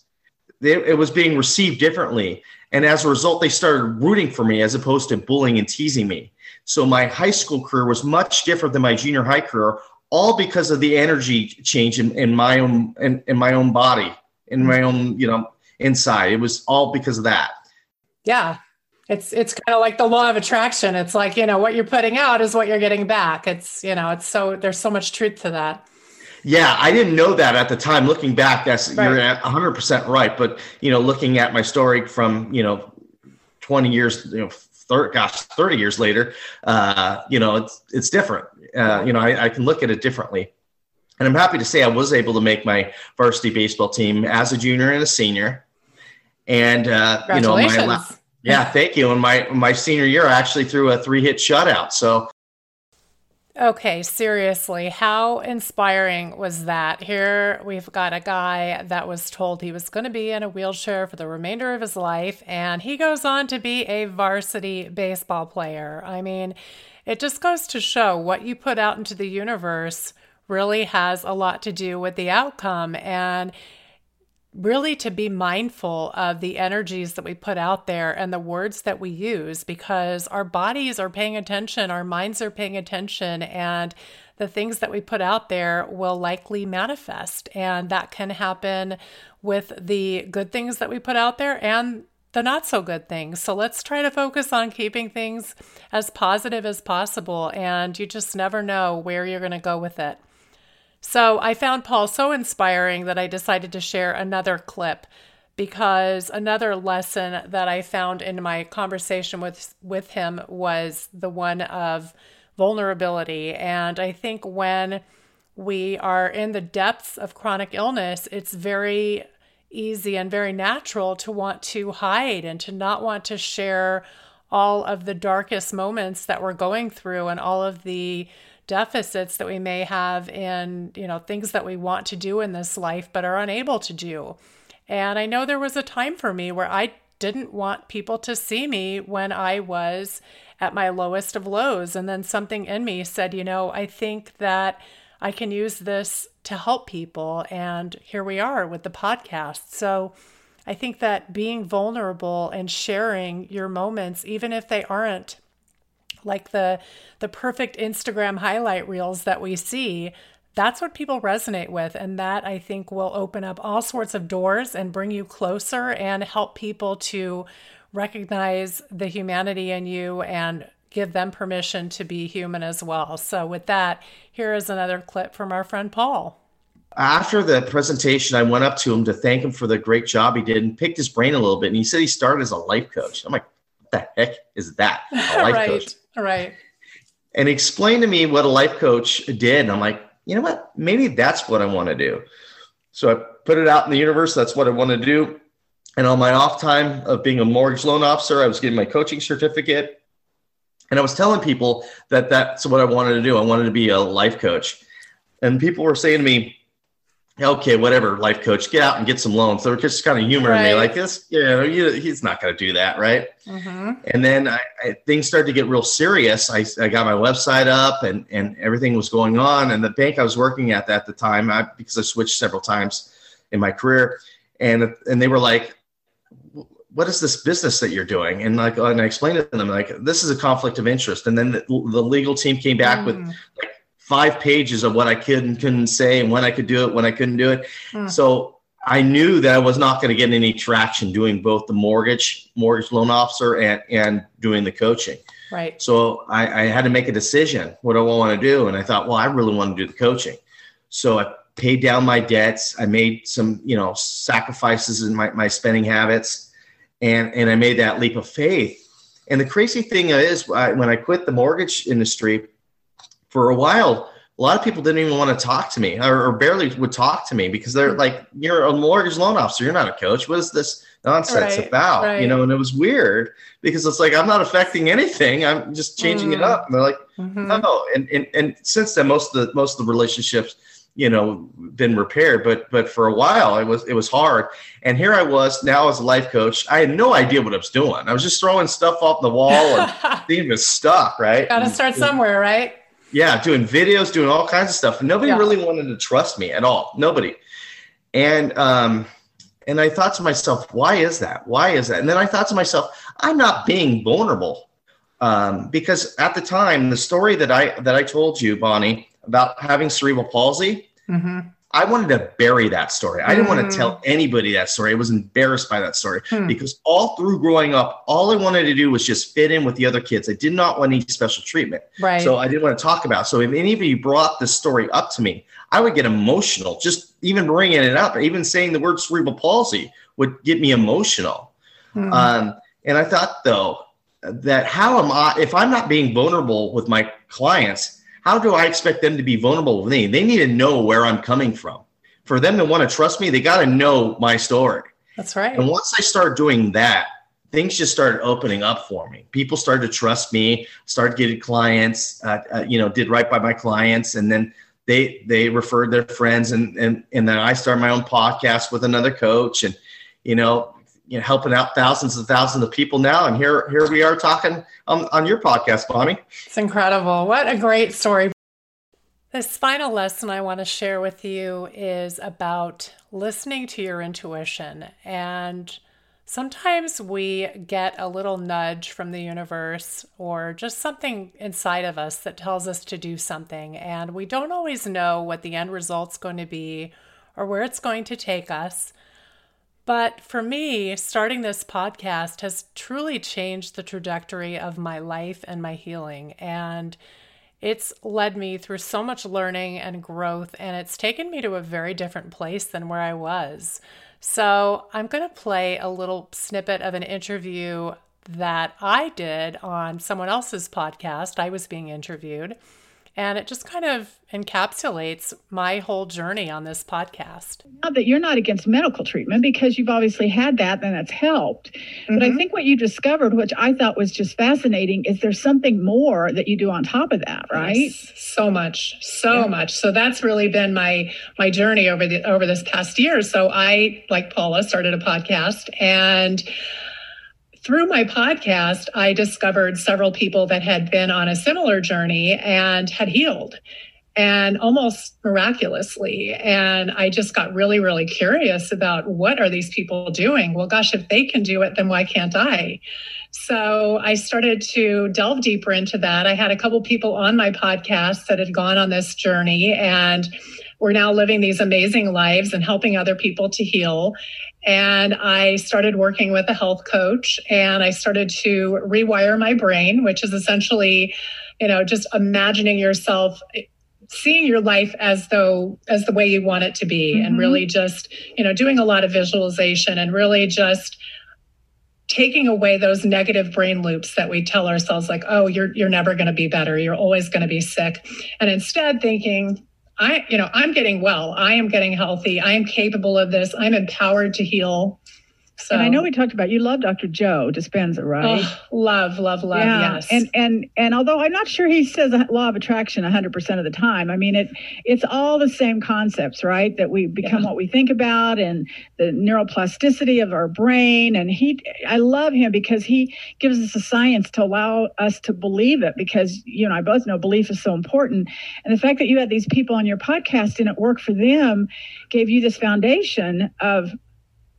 they, it was being received differently. And as a result, they started rooting for me as opposed to bullying and teasing me. So my high school career was much different than my junior high career, all because of the energy change in, in my own in, in my own body, in my own, you know, inside. It was all because of that. Yeah. It's it's kind of like the law of attraction. It's like, you know, what you're putting out is what you're getting back. It's, you know, it's so there's so much truth to that. Yeah, I didn't know that at the time. Looking back, that's Right. you're 100% right. But you know, looking at my story from you know 20 years, you know, 30, gosh, 30 years later, uh, you know, it's it's different. Uh, you know, I, I can look at it differently, and I'm happy to say I was able to make my varsity baseball team as a junior and a senior. And uh, you know, my yeah, thank you. And my my senior year, I actually threw a three hit shutout. So Okay, seriously, how inspiring was that? Here we've got a guy that was told he was going to be in a wheelchair for the remainder of his life, and he goes on to be a varsity baseball player. I mean, it just goes to show what you put out into the universe really has a lot to do with the outcome. And really to be mindful of the energies that we put out there and the words that we use because our bodies are paying attention, our minds are paying attention, and the things that we put out there will likely manifest. And that can happen with the good things that we put out there and the not so good things. So let's try to focus on keeping things as positive as possible. And you just never know where you're going to go with it. So I found Paul so inspiring that I decided to share another clip because another lesson that I found in my conversation with with him was the one of vulnerability. And I think when we are in the depths of chronic illness it's very easy and very natural to want to hide and to not want to share all of the darkest moments that we're going through and all of the deficits that we may have in you know things that we want to do in this life but are unable to do. And i know there was a time for me where i didn't want people to see me when i was at my lowest of lows. And then something in me said you know i think that i can use this to help people. And here we are with the podcast. So i think that being vulnerable and sharing your moments even if they aren't like the the perfect Instagram highlight reels that we see, that's what people resonate with and that I think will open up all sorts of doors and bring you closer and help people to recognize the humanity in you and give them permission to be human as well. So with that, here is another clip from our friend Paul. after the presentation, I went up to him to thank him for the great job he did and picked his brain a little bit. And he said he started as a life coach. I'm like, the heck is that? A life right. coach. Right. And explain to me what a life coach did. And I'm like, you know what? Maybe that's what I want to do. So I put it out in the universe. That's what I want to do. And on my off time of being a mortgage loan officer, I was getting my coaching certificate. And I was telling people that that's what I wanted to do. I wanted to be a life coach. And people were saying to me, okay, whatever, life coach, get out and get some loans. They were just kind of humoring me like this, you know, you, he's not going to do that. Right. hmm And then I, I, things started to get real serious. I, I got my website up and, and everything was going on. And the bank I was working at at the time, I, because I switched several times in my career, and and they were like, "What is this business that you're doing?" And like, and I explained it to them like, "This is a conflict of interest." And then the, the legal team came back with Mm. Five pages of what I could and couldn't say, and when I could do it, when I couldn't do it. Hmm. So I knew that I was not going to get any traction doing both the mortgage mortgage loan officer and and doing the coaching. Right. So I, I had to make a decision. What do I want to do? And I thought, well, I really want to do the coaching. So I paid down my debts. I made some, you know, sacrifices in my, my spending habits, and and I made that leap of faith. And the crazy thing is, I, when I quit the mortgage industry, for a while, a lot of people didn't even want to talk to me or, or barely would talk to me because they're like, you're a mortgage loan officer. You're not a coach. What is this nonsense Right, about? right. You know, and it was weird because it's like, I'm not affecting anything. I'm just changing it Mm. up. And they're like, Mhm. no. And, and, and since then, most of the, most of the relationships, you know, been repaired, but, but for a while it was, it was hard. And here I was now as a life coach. I had no idea what I was doing. I was just throwing stuff off the wall and seeing was stuck. Right. Gotta And- start somewhere, right? Yeah, doing videos, doing all kinds of stuff. And nobody Yeah. really wanted to trust me at all. Nobody. And um, and I thought to myself, why is that? Why is that? And then I thought to myself, I'm not being vulnerable. Um, because at the time, the story that I that I told you, Bonni, about having cerebral palsy, hmm I wanted to bury that story. I didn't want Mm. to tell anybody that story. I was embarrassed by that story Hmm. because all through growing up, all I wanted to do was just fit in with the other kids. I did not want any special treatment. Right. So I didn't want to talk about. it. So if any of you brought this story up to me, I would get emotional. Just even bringing it up, even saying the word cerebral palsy would get me emotional. Mhm. Um, and I thought though that how am I if I'm not being vulnerable with my clients? How do I expect them to be vulnerable with me? They need to know where I'm coming from. For them to want to trust me, they got to know my story. That's right. And once I started doing that, things just started opening up for me. People started to trust me, started getting clients, uh, uh, you know, did right by my clients. And then they, they referred their friends and, and, and then I started my own podcast with another coach and, you know, you know, helping out thousands and thousands of people now. And here, here we are talking on, on your podcast, Bonni. It's incredible. What a great story. This final lesson I want to share with you is about listening to your intuition. And sometimes we get a little nudge from the universe or just something inside of us that tells us to do something. And we don't always know what the end result's going to be or where it's going to take us. But for me, starting this podcast has truly changed the trajectory of my life and my healing. And it's led me through so much learning and growth, and it's taken me to a very different place than where I was. So, I'm going to play a little snippet of an interview that I did on someone else's podcast. I was being interviewed, and it just kind of encapsulates my whole journey on this podcast. not that you're not against medical treatment because you've obviously had that and that's helped. But I Mhm. think what you discovered, which I thought was just fascinating, is there's something more that you do on top of that, right? Yes, so much, so Yeah. much. So that's really been my my journey over the over this past year. So I, like Paula, started a podcast and through my podcast, I discovered several people that had been on a similar journey and had healed and almost miraculously. And I just got really, really curious about what are these people doing? Well, gosh, if they can do it, then why can't I? So I started to delve deeper into that. I had a couple people on my podcast that had gone on this journey and we're now living these amazing lives and helping other people to heal. And I started working with a health coach and I started to rewire my brain, which is essentially, you know, just imagining yourself seeing your life as though as the way you want it to be and Mhm. really just you know doing a lot of visualization and really just taking away those negative brain loops that we tell ourselves like oh you're you're never going to be better you're always going to be sick and instead thinking i you know i'm getting well. I am getting healthy. I am capable of this. I'm empowered to heal so And I know we talked about you love Dr. Joe Dispenza, right? oh, love love love yes And and and although I'm not sure he says law of attraction 100% of the time, I mean it it's all the same concepts, right? That we become Yeah. what we think about and the neuroplasticity of our brain and he I love him because he gives us the science to allow us to believe it because you and I both know belief is so important. And the fact that you had these people on your podcast and it worked for them gave you this foundation of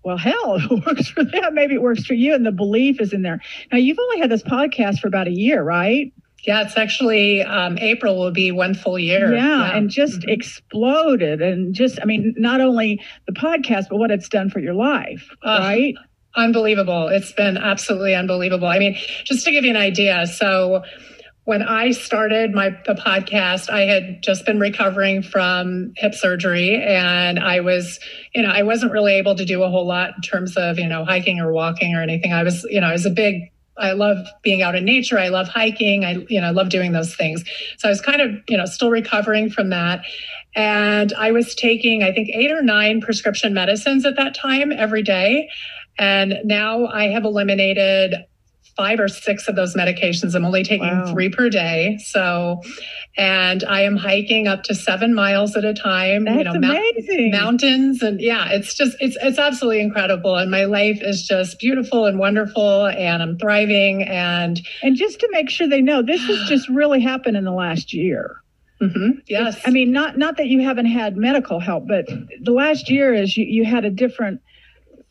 well, hell, it works for them. Maybe it works for you, and the belief is in there. Now, you've only had this podcast for about a year, right? yeah it's actually um, april will be one full year Yeah, and just Mhm. exploded. And just, I mean, not only the podcast, but what it's done for your life, Ugh. right? unbelievable. It's been absolutely unbelievable. I mean, just to give you an idea, so when I started my the podcast, I had just been recovering from hip surgery and I was, you know, I wasn't really able to do a whole lot in terms of, you know, hiking or walking or anything. I was, you know, I was a big I love being out in nature. I love hiking. I, you know, I love doing those things. So I was kind of, you know, still recovering from that. And I was taking, I think, eight or nine prescription medicines at that time every day. And now I have eliminated five or six of those medications. I'm only taking wow. three per day. So, and I am hiking up to seven miles at a time. That's you know, amazing. mountains, and yeah, it's just it's it's absolutely incredible. And my life is just beautiful and wonderful, and I'm thriving. And and just to make sure they know, this has just really happened in the last year. Mm-hmm. Yes, I mean not not that you haven't had medical help, but the last year is you you had a different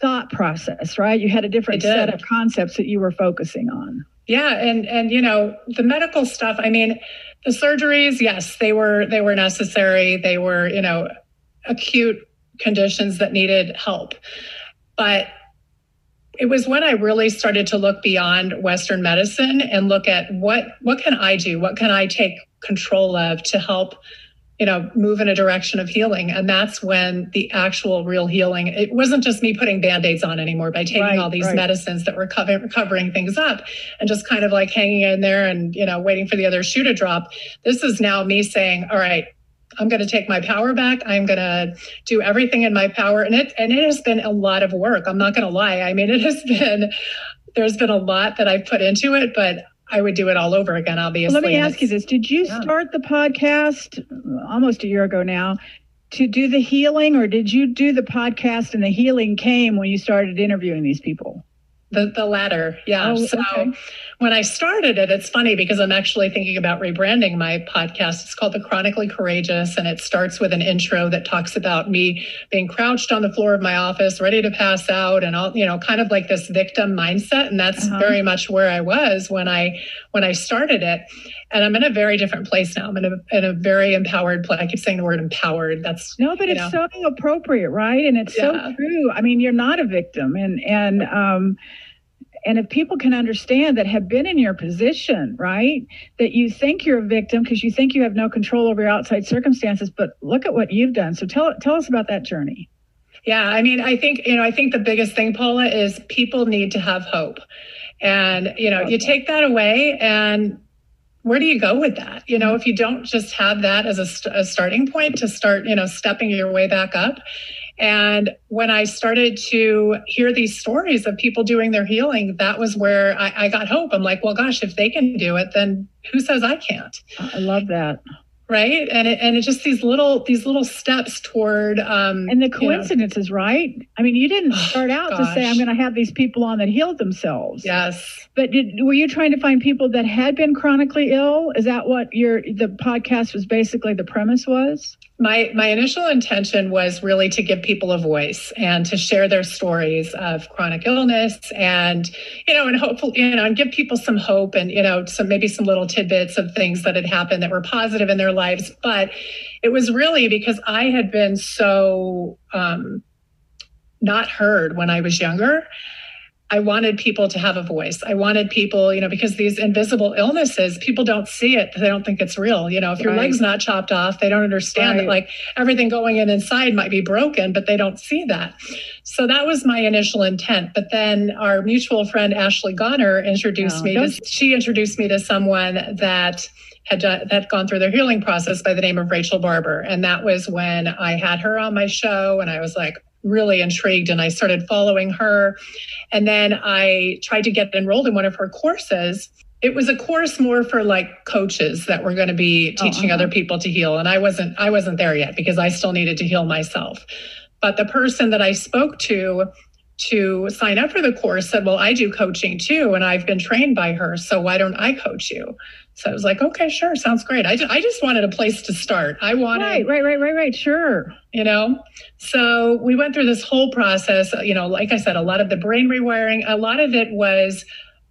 thought process, right? You had a different set of concepts that you were focusing on. Yeah, and and you know, the medical stuff, I mean, the surgeries, yes, they were they were necessary. They were, you know, acute conditions that needed help. But it was when I really started to look beyond Western medicine and look at what what can I do? What can I take control of to help you know move in a direction of healing and that's when the actual real healing it wasn't just me putting band-aids on anymore by taking right, all these right. medicines that were cover, covering things up and just kind of like hanging in there and you know waiting for the other shoe to drop this is now me saying all right I'm going to take my power back. I'm going to do everything in my power. And it, and it has been a lot of work. I'm not going to lie. I mean, it has been, there's been a lot that I've put into it, but I would do it all over again, obviously. Well, let me ask you this. Did you yeah. start the podcast almost a year ago now to do the healing, or did you do the podcast and the healing came when you started interviewing these people? The, the latter, yeah. Oh, so okay when I started it, it's funny because I'm actually thinking about rebranding my podcast. It's called The Chronically Courageous, and it starts with an intro that talks about me being crouched on the floor of my office, ready to pass out, and all, you know, kind of like this victim mindset. And that's uh-huh. very much where I was when I when I started it. And I'm in a very different place now. I'm in a in a very empowered place. I keep saying the word empowered. That's no, but it's know. so appropriate, right? And it's yeah. so true. I mean, you're not a victim, and and um and if people can understand that have been in your position, right, that you think you're a victim because you think you have no control over your outside circumstances, but look at what you've done. So tell tell us about that journey. Yeah, I mean, I think you know, I think the biggest thing, Paula, is people need to have hope, and you know, okay. you take that away, and where do you go with that? You know, if you don't just have that as a, st- a starting point to start, you know, stepping your way back up, and when I started to hear these stories of people doing their healing, that was where I, I, got hope. I'm like, well, gosh, if they can do it, then who says I can't? I love that. Right. And it, and it's just these little, these little steps toward, um, and the coincidences, you know. right? I mean, you didn't start out to say, I'm going to have these people on that healed themselves. Yes. But did, were you trying to find people that had been chronically ill? Is that what your, the podcast was basically the premise was? My my initial intention was really to give people a voice and to share their stories of chronic illness and you know and hopefully you know and give people some hope and you know some maybe some little tidbits of things that had happened that were positive in their lives. But it was really because i had been so um, not heard when i was younger I wanted people to have a voice. I wanted people, you know, because these invisible illnesses, people don't see it. They don't think it's real. You know, if your right. leg's not chopped off, they don't understand right. that like everything going in inside might be broken, but they don't see that. So that was my initial intent. But then our mutual friend Ashley Goner introduced oh, me to, she introduced me to someone that had done, that gone through their healing process by the name of Rachel Barber. And that was when I had her on my show and I was like, really intrigued and I started following her. And then I tried to get enrolled in one of her courses. It was a course more for like coaches that were going to be oh, teaching oh, uh-huh. other people to heal. And I wasn't I wasn't there yet because I still needed to heal myself. But the person that I spoke to to sign up for the course said, Well, I do coaching too, and I've been trained by her. So why don't I coach you? So I was like, okay, sure, sounds great. I, I just wanted a place to start. I wanted, right, right, right, right, right, sure. You know, so we went through this whole process. Uh, you know, like I said, a lot of the brain rewiring, a lot of it was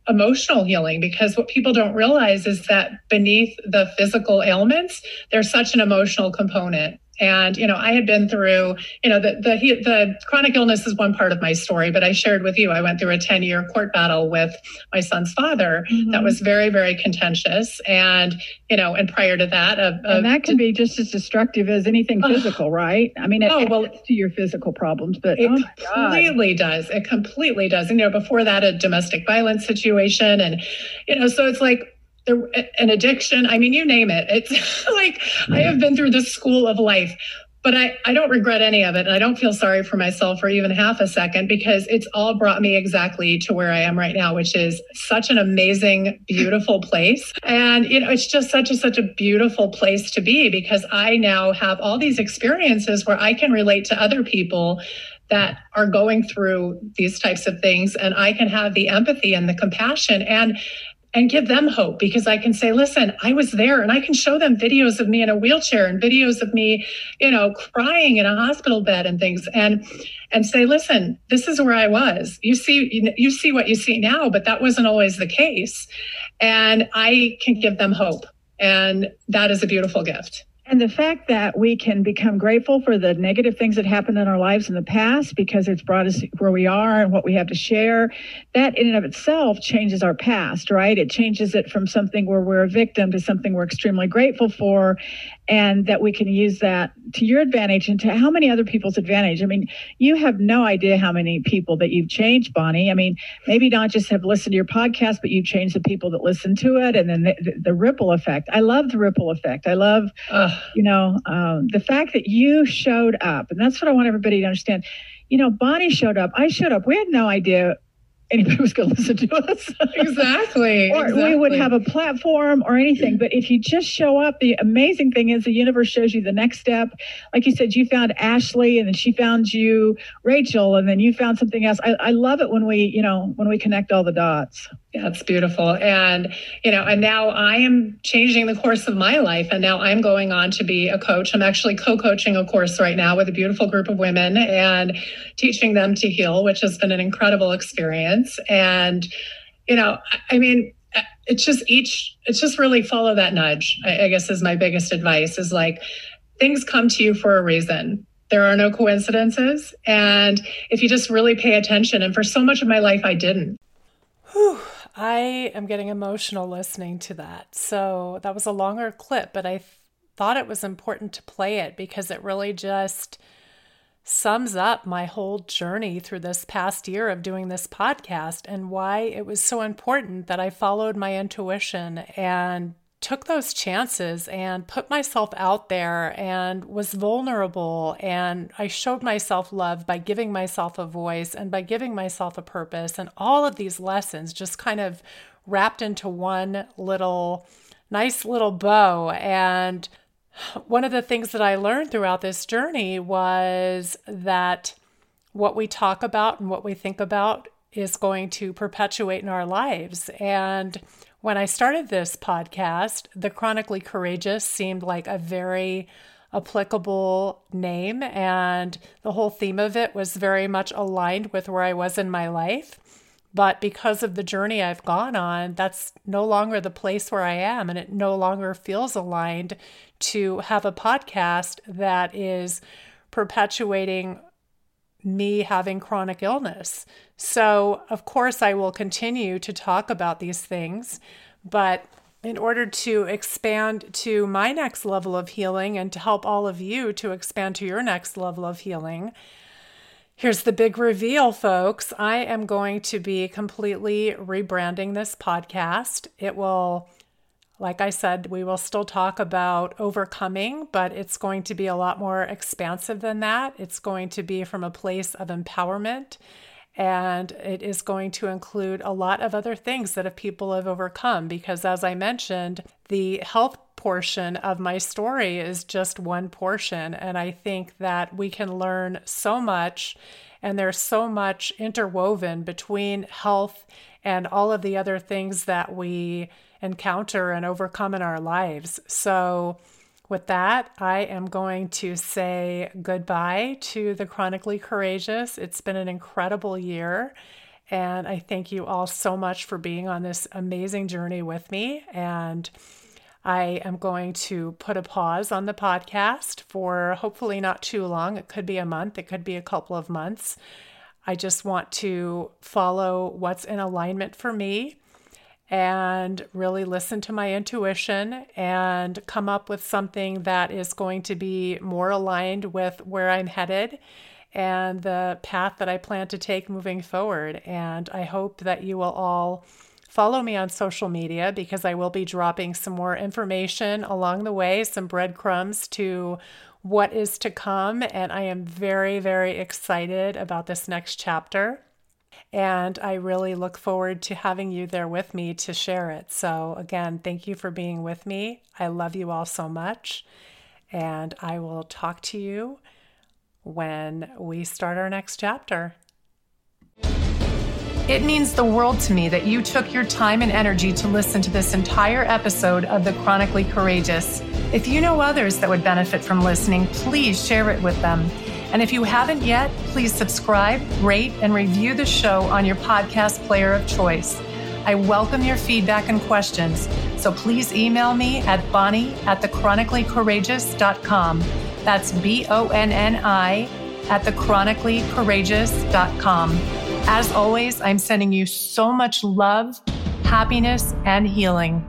emotional healing because what people don't realize is that beneath the physical ailments, there's such an emotional component. And, you know, I had been through, you know, the, the, the chronic illness is one part of my story, but I shared with you, I went through a 10 year court battle with my son's father mm-hmm. that was very, very contentious. And, you know, and prior to that, a, a, and that can be just as destructive as anything physical, right? I mean, it oh, well, to your physical problems, but it oh completely does. It completely does. And, you know, before that, a domestic violence situation. And, you know, so it's like, there, an addiction. I mean, you name it. It's like I have been through the school of life, but I, I don't regret any of it. And I don't feel sorry for myself for even half a second because it's all brought me exactly to where I am right now, which is such an amazing, beautiful place. And, you know, it's just such a, such a beautiful place to be because I now have all these experiences where I can relate to other people that are going through these types of things and I can have the empathy and the compassion and and give them hope because I can say, listen, I was there and I can show them videos of me in a wheelchair and videos of me, you know, crying in a hospital bed and things and and say, listen, this is where I was. You see you see what you see now, but that wasn't always the case. And I can give them hope. And that is a beautiful gift. And the fact that we can become grateful for the negative things that happened in our lives in the past because it's brought us where we are and what we have to share, that in and of itself changes our past, right? It changes it from something where we're a victim to something we're extremely grateful for and that we can use that to your advantage and to how many other people's advantage. I mean, you have no idea how many people that you've changed, Bonni. I mean, maybe not just have listened to your podcast, but you've changed the people that listen to it and then the, the, the ripple effect. I love the ripple effect. I love, you know, um, the fact that you showed up. And that's what I want everybody to understand. You know, Bonni showed up. I showed up. We had no idea anybody was going to listen to us. exactly. or exactly. we would have a platform or anything. But if you just show up, the amazing thing is the universe shows you the next step. Like you said, you found Ashley and then she found you, Rachel, and then you found something else. I, I love it when we, you know, when we connect all the dots. That's beautiful. And, you know, and now I am changing the course of my life. And now I'm going on to be a coach. I'm actually co coaching a course right now with a beautiful group of women and teaching them to heal, which has been an incredible experience. And, you know, I mean, uh, it's just each, it's just really follow that nudge, I, I guess is my biggest advice is like things come to you for a reason. There are no coincidences. And if you just really pay attention, and for so much of my life, I didn't. Whew. I am getting emotional listening to that. So that was a longer clip, but I th- thought it was important to play it because it really just sums up my whole journey through this past year of doing this podcast and why it was so important that I followed my intuition and took those chances and put myself out there and was vulnerable. And I showed myself love by giving myself a voice and by giving myself a purpose. And all of these lessons just kind of wrapped into one little nice little bow. And one of the things that I learned throughout this journey was that what we talk about and what we think about is going to perpetuate in our lives. And when I started this podcast, The Chronically Courageous seemed like a very applicable name, and the whole theme of it was very much aligned with where I was in my life. But because of the journey I've gone on, that's no longer the place where I am, and it no longer feels aligned to have a podcast that is perpetuating me having chronic illness. So, of course, I will continue to talk about these things, but in order to expand to my next level of healing and to help all of you to expand to your next level of healing, here's the big reveal, folks. I am going to be completely rebranding this podcast. It will like I said, we will still talk about overcoming, but it's going to be a lot more expansive than that. It's going to be from a place of empowerment. And it is going to include a lot of other things that people have overcome. Because, as I mentioned, the health portion of my story is just one portion. And I think that we can learn so much. And there's so much interwoven between health and all of the other things that we encounter and overcome in our lives. So, with that, I am going to say goodbye to the Chronically Courageous. It's been an incredible year. And I thank you all so much for being on this amazing journey with me. And I am going to put a pause on the podcast for hopefully not too long. It could be a month, it could be a couple of months. I just want to follow what's in alignment for me and really listen to my intuition and come up with something that is going to be more aligned with where I'm headed and the path that I plan to take moving forward. And I hope that you will all follow me on social media because I will be dropping some more information along the way, some breadcrumbs to what is to come. And I am very, very excited about this next chapter. And I really look forward to having you there with me to share it. So, again, thank you for being with me. I love you all so much. And I will talk to you when we start our next chapter. It means the world to me that you took your time and energy to listen to this entire episode of The Chronically Courageous. If you know others that would benefit from listening, please share it with them. And if you haven't yet, please subscribe, rate, and review the show on your podcast player of choice. I welcome your feedback and questions, so please email me at bonni at thechronicallycourageous.com. That's B O N N I at thechronicallycourageous.com. As always, I'm sending you so much love, happiness, and healing.